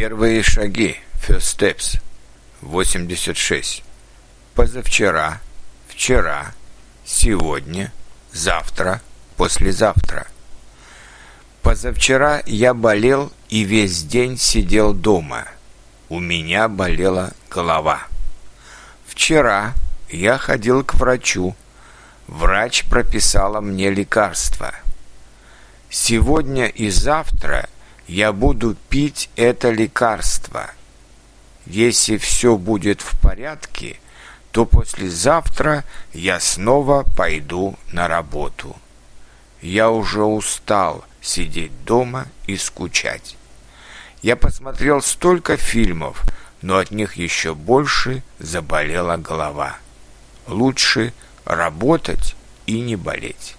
Первые шаги. First steps. 86. Позавчера, вчера, сегодня, завтра, послезавтра. Позавчера я болел и весь день сидел дома. У меня болела голова. Вчера я ходил к врачу. Врач прописала мне лекарства. Сегодня и завтра я буду пить это лекарство. Если все будет в порядке, то послезавтра я снова пойду на работу. Я уже устал сидеть дома и скучать. Я посмотрел столько фильмов, но от них еще больше заболела голова. Лучше работать и не болеть.